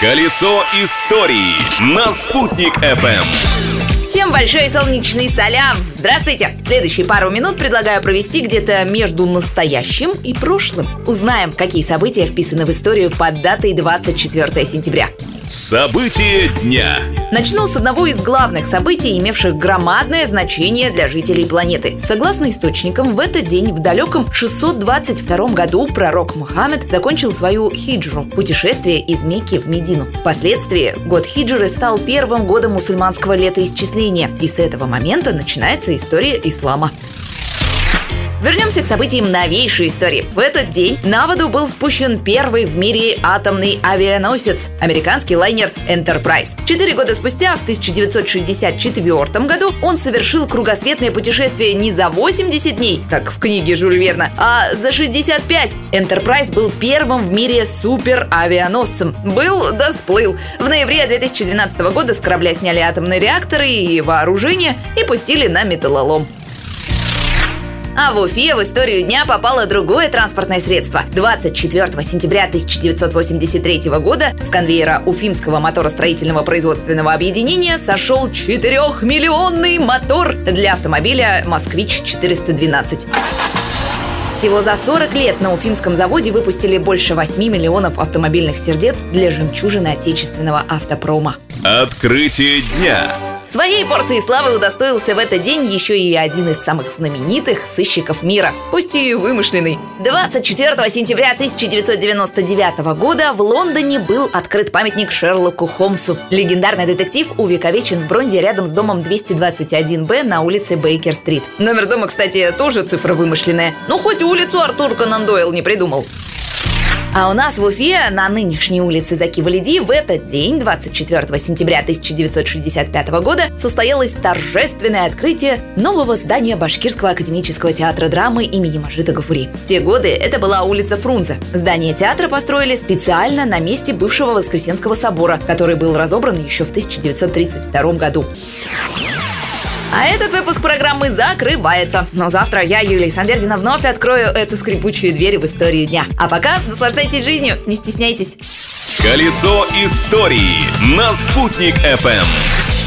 Колесо истории на «Спутник FM. Всем большой солнечный салям! Здравствуйте! Следующие пару минут предлагаю провести где-то между настоящим и прошлым. Узнаем, какие события вписаны в историю под датой 24 сентября. События дня. Начну с одного из главных событий, имевших громадное значение для жителей планеты. Согласно источникам, в этот день в далеком 622 году пророк Мухаммед закончил свою хиджру – путешествие из Мекки в Медину. Впоследствии год хиджры стал первым годом мусульманского летоисчисления, и с этого момента начинается история ислама. Вернемся к событиям новейшей истории. В этот день на воду был спущен первый в мире атомный авианосец – американский лайнер Enterprise. Четыре года спустя, в 1964 году, он совершил кругосветное путешествие не за 80 дней, как в книге Жюль Верна, а за 65. Enterprise был первым в мире суперавианосцем. Был да сплыл. В ноябре 2012 года с корабля сняли атомные реакторы и вооружение и пустили на металлолом. А в Уфе в историю дня попало другое транспортное средство. 24 сентября 1983 года с конвейера Уфимского моторостроительного производственного объединения сошел 4-миллионный мотор для автомобиля «Москвич-412». Всего за 40 лет на Уфимском заводе выпустили больше 8 миллионов автомобильных сердец для жемчужины отечественного автопрома. Открытие дня. Своей порции славы удостоился в этот день еще и один из самых знаменитых сыщиков мира, пусть и вымышленный. 24 сентября 1999 года в Лондоне был открыт памятник Шерлоку Холмсу. Легендарный детектив увековечен в бронзе рядом с домом 221-Б на улице Бейкер-стрит. Номер дома, кстати, тоже цифра вымышленная. Ну, хоть улицу Артур Конан Дойл не придумал. А у нас в Уфе на нынешней улице Заки Валиди в этот день, 24 сентября 1965 года, состоялось торжественное открытие нового здания Башкирского академического театра драмы имени Мажита Гафури. В те годы это была улица Фрунзе. Здание театра построили специально на месте бывшего Воскресенского собора, который был разобран еще в 1932 году. А этот выпуск программы закрывается. Но завтра я, Юлия Сандердина, вновь открою эту скрипучую дверь в историю дня. А пока наслаждайтесь жизнью, не стесняйтесь. Колесо истории на «Спутник FM.